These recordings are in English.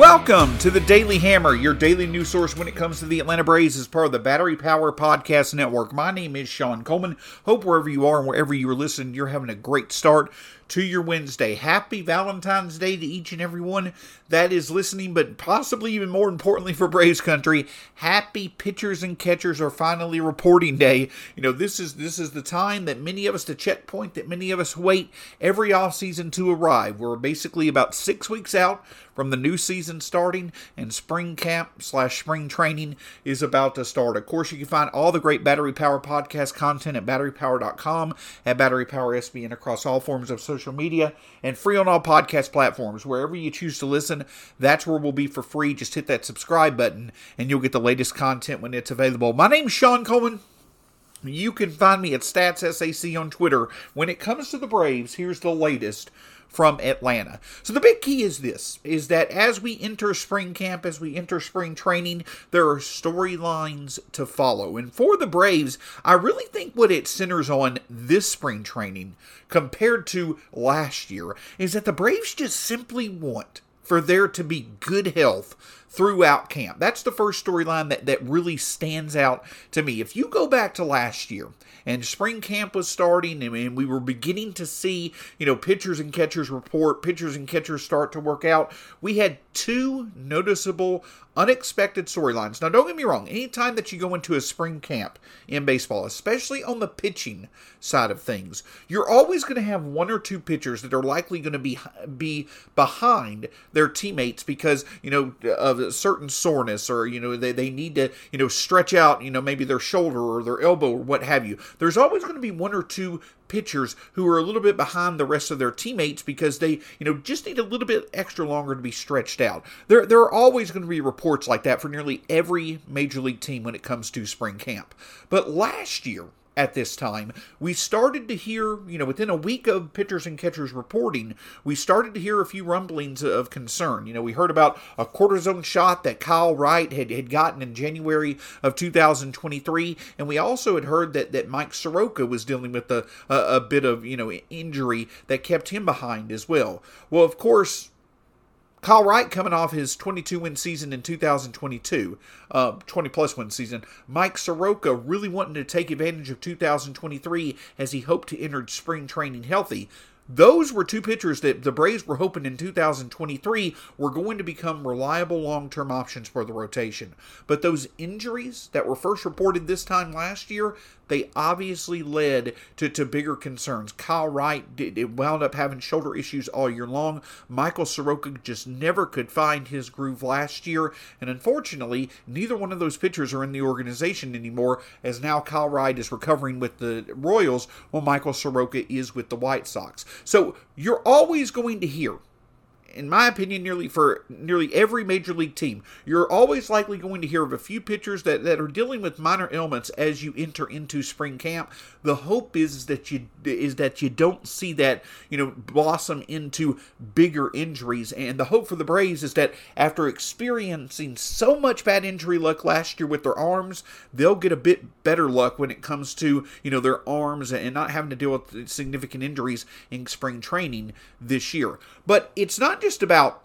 Welcome to the Daily Hammer, your daily news source when it comes to the Atlanta Braves as part of the Battery Power Podcast Network. My name is Shawn Coleman. Hope wherever you are and wherever you are listening, you're having a great start to your Wednesday. Happy Valentine's Day to each and every one that is listening, but possibly even more importantly for Braves country, happy pitchers and catchers are finally reporting day. You know, this is this is the time that many of us the checkpoint that many of us wait every offseason to arrive. We're basically about six weeks out from the new season starting and spring camp slash spring training is about to start. Of course, you can find all the great Battery Power podcast content at batterypower.com, at Battery Power SBN across all forms of social social media, and free on all podcast platforms. Wherever you choose to listen, that's where we'll be for free. Just hit that subscribe button, and you'll get the latest content when it's available. My name's Shawn Coleman. You can find me at StatsSAC on Twitter. When it comes to the Braves, here's the latest from Atlanta. So the big key is this is that as we enter spring camp, as we enter spring training, there are storylines to follow. And for the Braves, I really think what it centers on this spring training compared to last year is that the Braves just simply want for there to be good health throughout camp. That's the first storyline that, that really stands out to me. If you go back to last year, and spring camp was starting and we were beginning to see you know pitchers and catchers report pitchers and catchers start to work out we had two noticeable unexpected storylines now don't get me wrong anytime that you go into a spring camp in baseball especially on the pitching side of things you're always going to have one or two pitchers that are likely going to be be behind their teammates because you know of a certain soreness or you know they, they need to you know stretch out you know maybe their shoulder or their elbow or what have you there's always going to be one or two pitchers who are a little bit behind the rest of their teammates because they, you know, just need a little bit extra longer to be stretched out. There, there are always going to be reports like that for nearly every major league team when it comes to spring camp. But last year, at this time. We started to hear, you know, within a week of pitchers and catchers reporting, we started to hear a few rumblings of concern. You know, we heard about a cortisone shot that Kyle Wright had, had gotten in January of 2023, and we also had heard that, that Mike Soroka was dealing with a, a, a bit of, you know, injury that kept him behind as well. Well, of course, Kyle Wright coming off his 22 win season in 2022, uh, 20 plus win season. Mike Soroka really wanting to take advantage of 2023 as he hoped to enter spring training healthy. Those were two pitchers that the Braves were hoping in 2023 were going to become reliable long term options for the rotation. But those injuries that were first reported this time last year, they obviously led to, to bigger concerns. Kyle Wright did, it wound up having shoulder issues all year long. Michael Soroka just never could find his groove last year. And unfortunately, neither one of those pitchers are in the organization anymore, as now Kyle Wright is recovering with the Royals while Michael Soroka is with the White Sox. So you're always going to hear in my opinion, nearly for nearly every major league team, you're always likely going to hear of a few pitchers that, that are dealing with minor ailments as you enter into spring camp. The hope is that you is that you don't see that you know blossom into bigger injuries. And the hope for the Braves is that after experiencing so much bad injury luck last year with their arms, they'll get a bit better luck when it comes to you know their arms and not having to deal with significant injuries in spring training this year. But it's not just about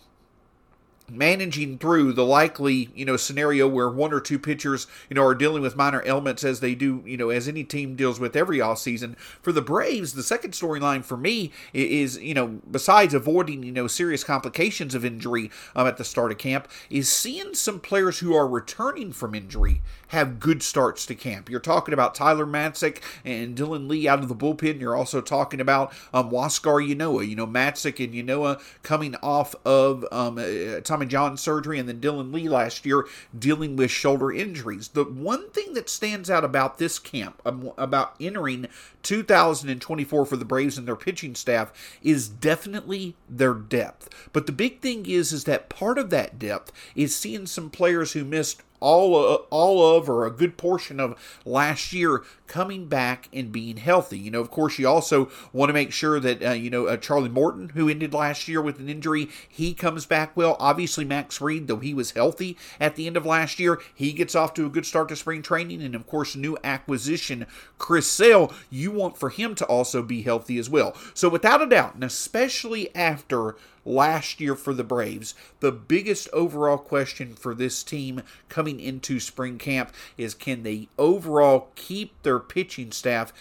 managing through the likely you know scenario where one or two pitchers you know are dealing with minor ailments as they do you know as any team deals with every off season for the braves the second storyline for me is you know besides avoiding you know serious complications of injury um, at the start of camp is seeing some players who are returning from injury have good starts to camp. You're talking about tyler matzek and dylan lee out of the bullpen. You're also talking about um, Huascar Ynoa you know matzek and Ynoa coming off of um, uh, Tommy John surgery, and then Dylan Lee last year dealing with shoulder injuries. The one thing that stands out about this camp, um, about entering 2024 for the Braves and their pitching staff, is definitely their depth. But the big thing is, is that part of that depth is seeing some players who missed all of, all of or a good portion of last year coming back and being healthy. You know, of course, you also want to make sure that uh, you know uh, Charlie Morton, who ended last year with an injury, he comes back well. Obviously, Max Fried, though he was healthy at the end of last year, he gets off to a good start to spring training, and of course, new acquisition Chris Sale, you want for him to also be healthy as well. So, without a doubt, and especially after last year for the Braves. The biggest overall question for this team coming into spring camp is can they overall keep their pitching staff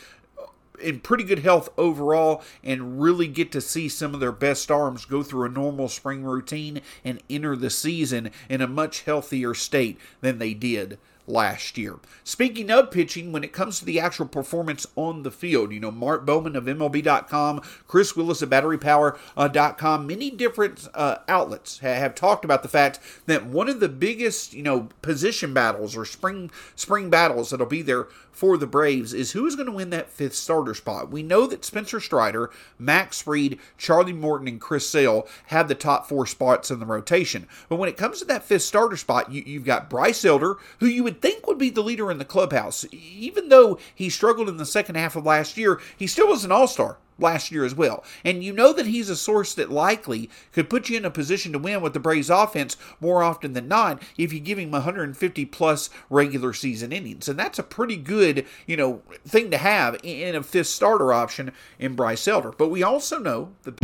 in pretty good health overall and really get to see some of their best arms go through a normal spring routine and enter the season in a much healthier state than they did last year. Speaking of pitching, when it comes to the actual performance on the field, you know, Mark Bowman of MLB.com, Chris Willis of BatteryPower.com, many different uh, outlets have talked about the fact that one of the biggest, you know, position battles or spring spring battles that'll be there for the Braves is who's going to win that fifth starter spot. We know that Spencer Strider, Max Fried, Charlie Morton, and Chris Sale have the top four spots in the rotation. But when it comes to that fifth starter spot, you, have got Bryce Elder, who you would think would be the leader in the clubhouse. Even though he struggled in the second half of last year, he still was an all star last year as well. And you know that he's a source that likely could put you in a position to win with the Braves offense more often than not if you give him 150 plus regular season innings. And that's a pretty good, you know, thing to have in a fifth starter option in Bryce Elder. But we also know that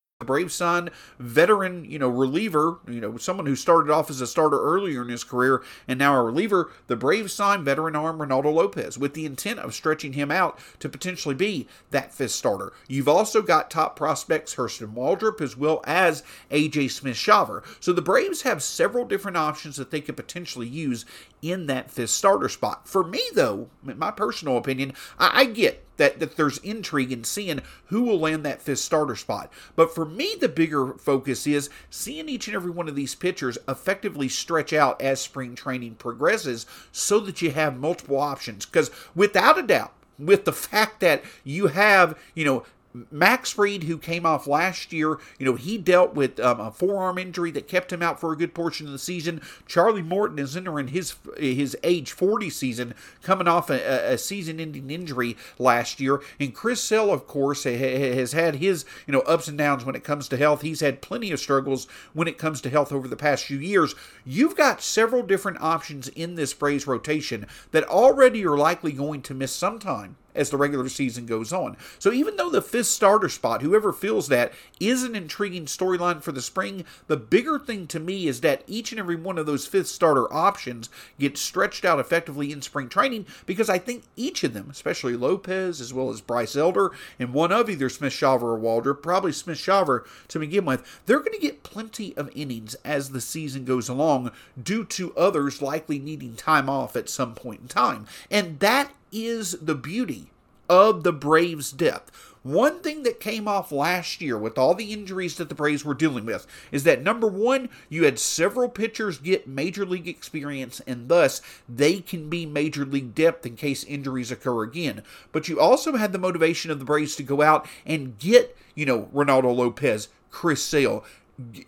Brave sign veteran, you know, reliever, you know, someone who started off as a starter earlier in his career and now a reliever, the Braves signed veteran arm Reynaldo Lopez with the intent of stretching him out to potentially be that fifth starter. You've also got top prospects Hurston Waldrep as well as AJ Smith Shawver. So the Braves have several different options that they could potentially use in that fifth starter spot. For me, though, in my personal opinion, I, I get that, that there's intrigue in seeing who will land that fifth starter spot. But for me, the bigger focus is seeing each and every one of these pitchers effectively stretch out as spring training progresses so that you have multiple options. Because without a doubt, with the fact that you have, you know, Max Fried, who came off last year, you know, he dealt with um, a forearm injury that kept him out for a good portion of the season. Charlie Morton is entering his his age 40 season, coming off a, a season-ending injury last year. And Chris Sale, of course, has had his you know ups and downs when it comes to health. He's had plenty of struggles when it comes to health over the past few years. You've got several different options in this Braves rotation that already are likely going to miss some time as the regular season goes on. So even though the fifth starter spot, whoever feels that, is an intriguing storyline for the spring, the bigger thing to me is that each and every one of those fifth starter options gets stretched out effectively in spring training because I think each of them, especially Lopez as well as Bryce Elder, and one of either Smith Shawver or Waldrep, probably Smith Shawver to begin with, they're going to get plenty of innings as the season goes along due to others likely needing time off at some point in time. And that is the beauty of the Braves' depth. One thing that came off last year with all the injuries that the Braves were dealing with is that number one, you had several pitchers get major league experience, and thus they can be major league depth in case injuries occur again. But you also had the motivation of the Braves to go out and get, you know, Reynaldo Lopez, Chris Sale,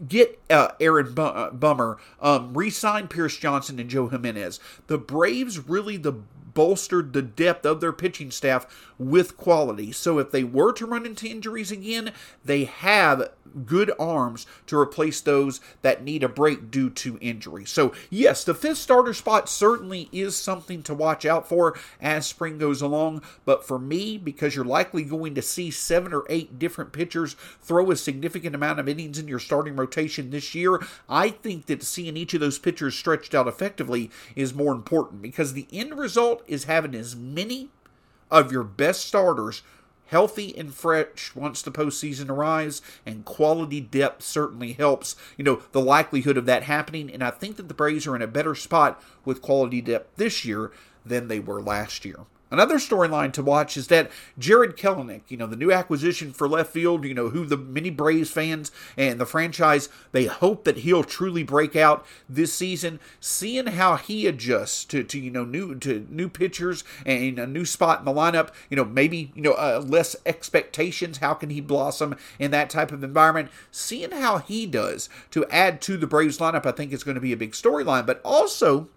get uh, Aaron uh, Bummer, um, re-sign Pierce Johnson and Joe Jimenez. The Braves really the bolstered the depth of their pitching staff with quality. So if they were to run into injuries again, they have good arms to replace those that need a break due to injury. So, yes, the fifth starter spot certainly is something to watch out for as spring goes along. But for me, because you're likely going to see seven or eight different pitchers throw a significant amount of innings in your starting rotation this year, I think that seeing each of those pitchers stretched out effectively is more important because the end result is having as many of your best starters healthy and fresh once the postseason arrives, and quality depth certainly helps, you know, the likelihood of that happening. And I think that the Braves are in a better spot with quality depth this year than they were last year. Another storyline to watch is that Jarred Kelenic, you know, the new acquisition for left field, you know, who the many Braves fans and the franchise, they hope that he'll truly break out this season. Seeing how he adjusts to, to you know, new to new pitchers and a new spot in the lineup, you know, maybe, you know, uh, less expectations. How can he blossom in that type of environment? Seeing how he does to add to the Braves lineup, I think is going to be a big storyline. But also,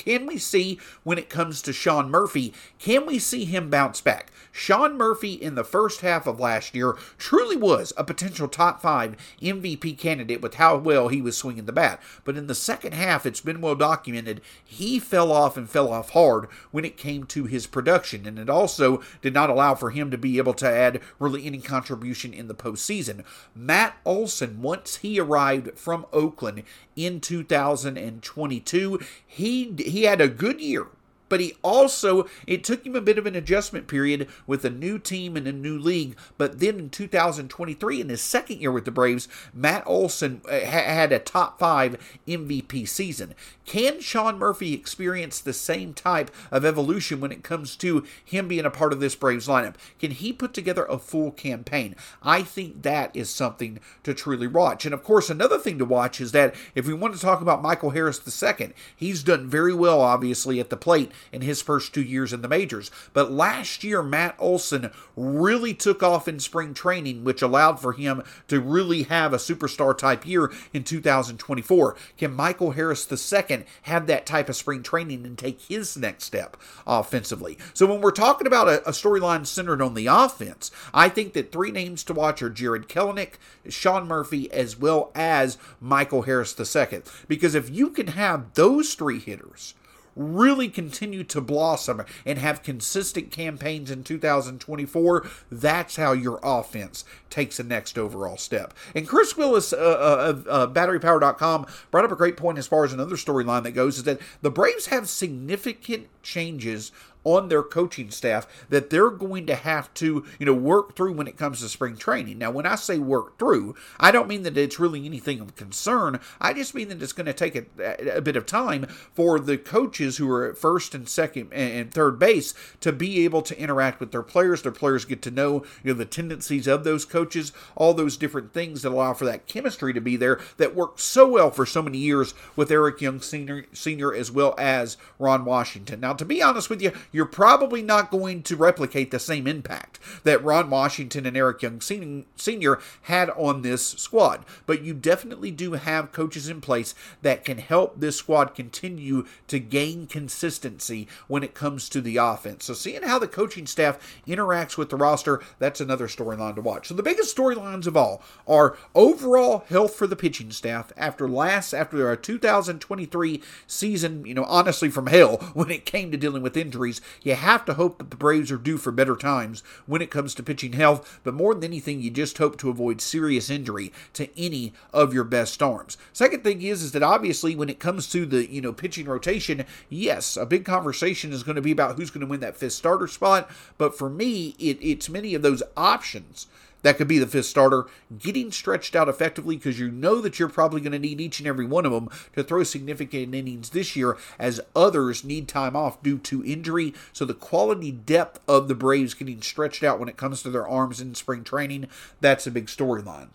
can we see when it comes to Sean Murphy, can we see him bounce back? Sean Murphy in the first half of last year truly was a potential top five MVP candidate with how well he was swinging the bat. But in the second half, it's been well documented, he fell off and fell off hard when it came to his production. And it also did not allow for him to be able to add really any contribution in the postseason. Matt Olson, once he arrived from Oakland in 2022, he he had a good year but he also, it took him a bit of an adjustment period with a new team and a new league. But then in 2023, in his second year with the Braves, Matt Olson uh, had a top five MVP season. Can Sean Murphy experience the same type of evolution when it comes to him being a part of this Braves lineup? Can he put together a full campaign? I think that is something to truly watch. And of course, another thing to watch is that if we want to talk about Michael Harris II, he's done very well, obviously, at the plate in his first two years in the majors. But last year, Matt Olson really took off in spring training, which allowed for him to really have a superstar type year in 2024. Can Michael Harris II have that type of spring training and take his next step offensively? So when we're talking about a, a storyline centered on the offense, I think that three names to watch are Jarred Kelenic, Sean Murphy, as well as Michael Harris II. Because if you can have those three hitters really continue to blossom and have consistent campaigns in 2024, that's how your offense takes the next overall step. And Chris Willis uh, uh, of uh, BatteryPower.com brought up a great point as far as another storyline that goes is that the Braves have significant changes on their coaching staff that they're going to have to, you know, work through when it comes to spring training. Now, when I say work through, I don't mean that it's really anything of concern. I just mean that it's going to take a, a bit of time for the coaches who are at first and second and third base to be able to interact with their players. Their players get to know, you know, the tendencies of those coaches, all those different things that allow for that chemistry to be there that worked so well for so many years with Eric Young Sr. Senior as well as Ron Washington. Now, to be honest with you, you're probably not going to replicate the same impact that Ron Washington and Eric Young Sr. had on this squad. But you definitely do have coaches in place that can help this squad continue to gain consistency when it comes to the offense. So seeing how the coaching staff interacts with the roster, that's another storyline to watch. So the biggest storylines of all are overall health for the pitching staff after last after our 2023 season, you know, honestly from hell when it came to dealing with injuries You have to hope that the Braves are due for better times when it comes to pitching health, but more than anything, you just hope to avoid serious injury to any of your best arms. Second thing is is that obviously when it comes to the, you know, pitching rotation, yes, a big conversation is going to be about who's going to win that fifth starter spot, but for me, it, it's many of those options that could be the fifth starter, getting stretched out effectively because you know that you're probably going to need each and every one of them to throw significant innings this year as others need time off due to injury. So the quality depth of the Braves getting stretched out when it comes to their arms in spring training, that's a big storyline.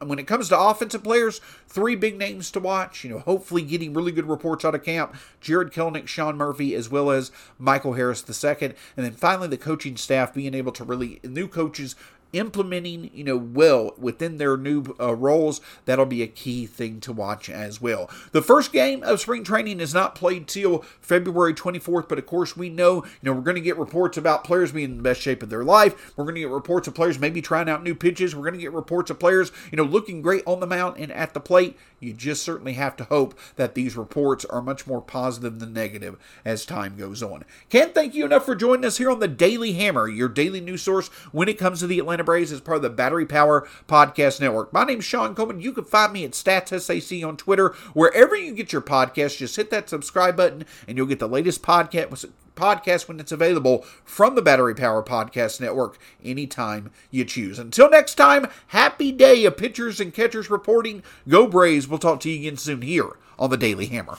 When it comes to offensive players, three big names to watch. You know, hopefully getting really good reports out of camp. Jarred Kelenic, Sean Murphy, as well as Michael Harris II. And then finally the coaching staff being able to really, new coaches implementing, you know, well within their new uh, roles, that'll be a key thing to watch as well. The first game of spring training is not played till February 24th, but of course we know, you know, we're going to get reports about players being in the best shape of their life. We're going to get reports of players maybe trying out new pitches. We're going to get reports of players, you know, looking great on the mound and at the plate. You just certainly have to hope that these reports are much more positive than negative as time goes on. Can't thank you enough for joining us here on the Daily Hammer, your daily news source when it comes to the Atlanta Braves as part of the Battery Power Podcast Network. My name is Shawn Coleman. You can find me at StatsSAC on Twitter. Wherever you get your podcast, just hit that subscribe button and you'll get the latest podcast podcast when it's available from the Battery Power Podcast Network anytime you choose. Until next time, happy day of pitchers and catchers reporting. Go Braves. We'll talk to you again soon here on the Daily Hammer.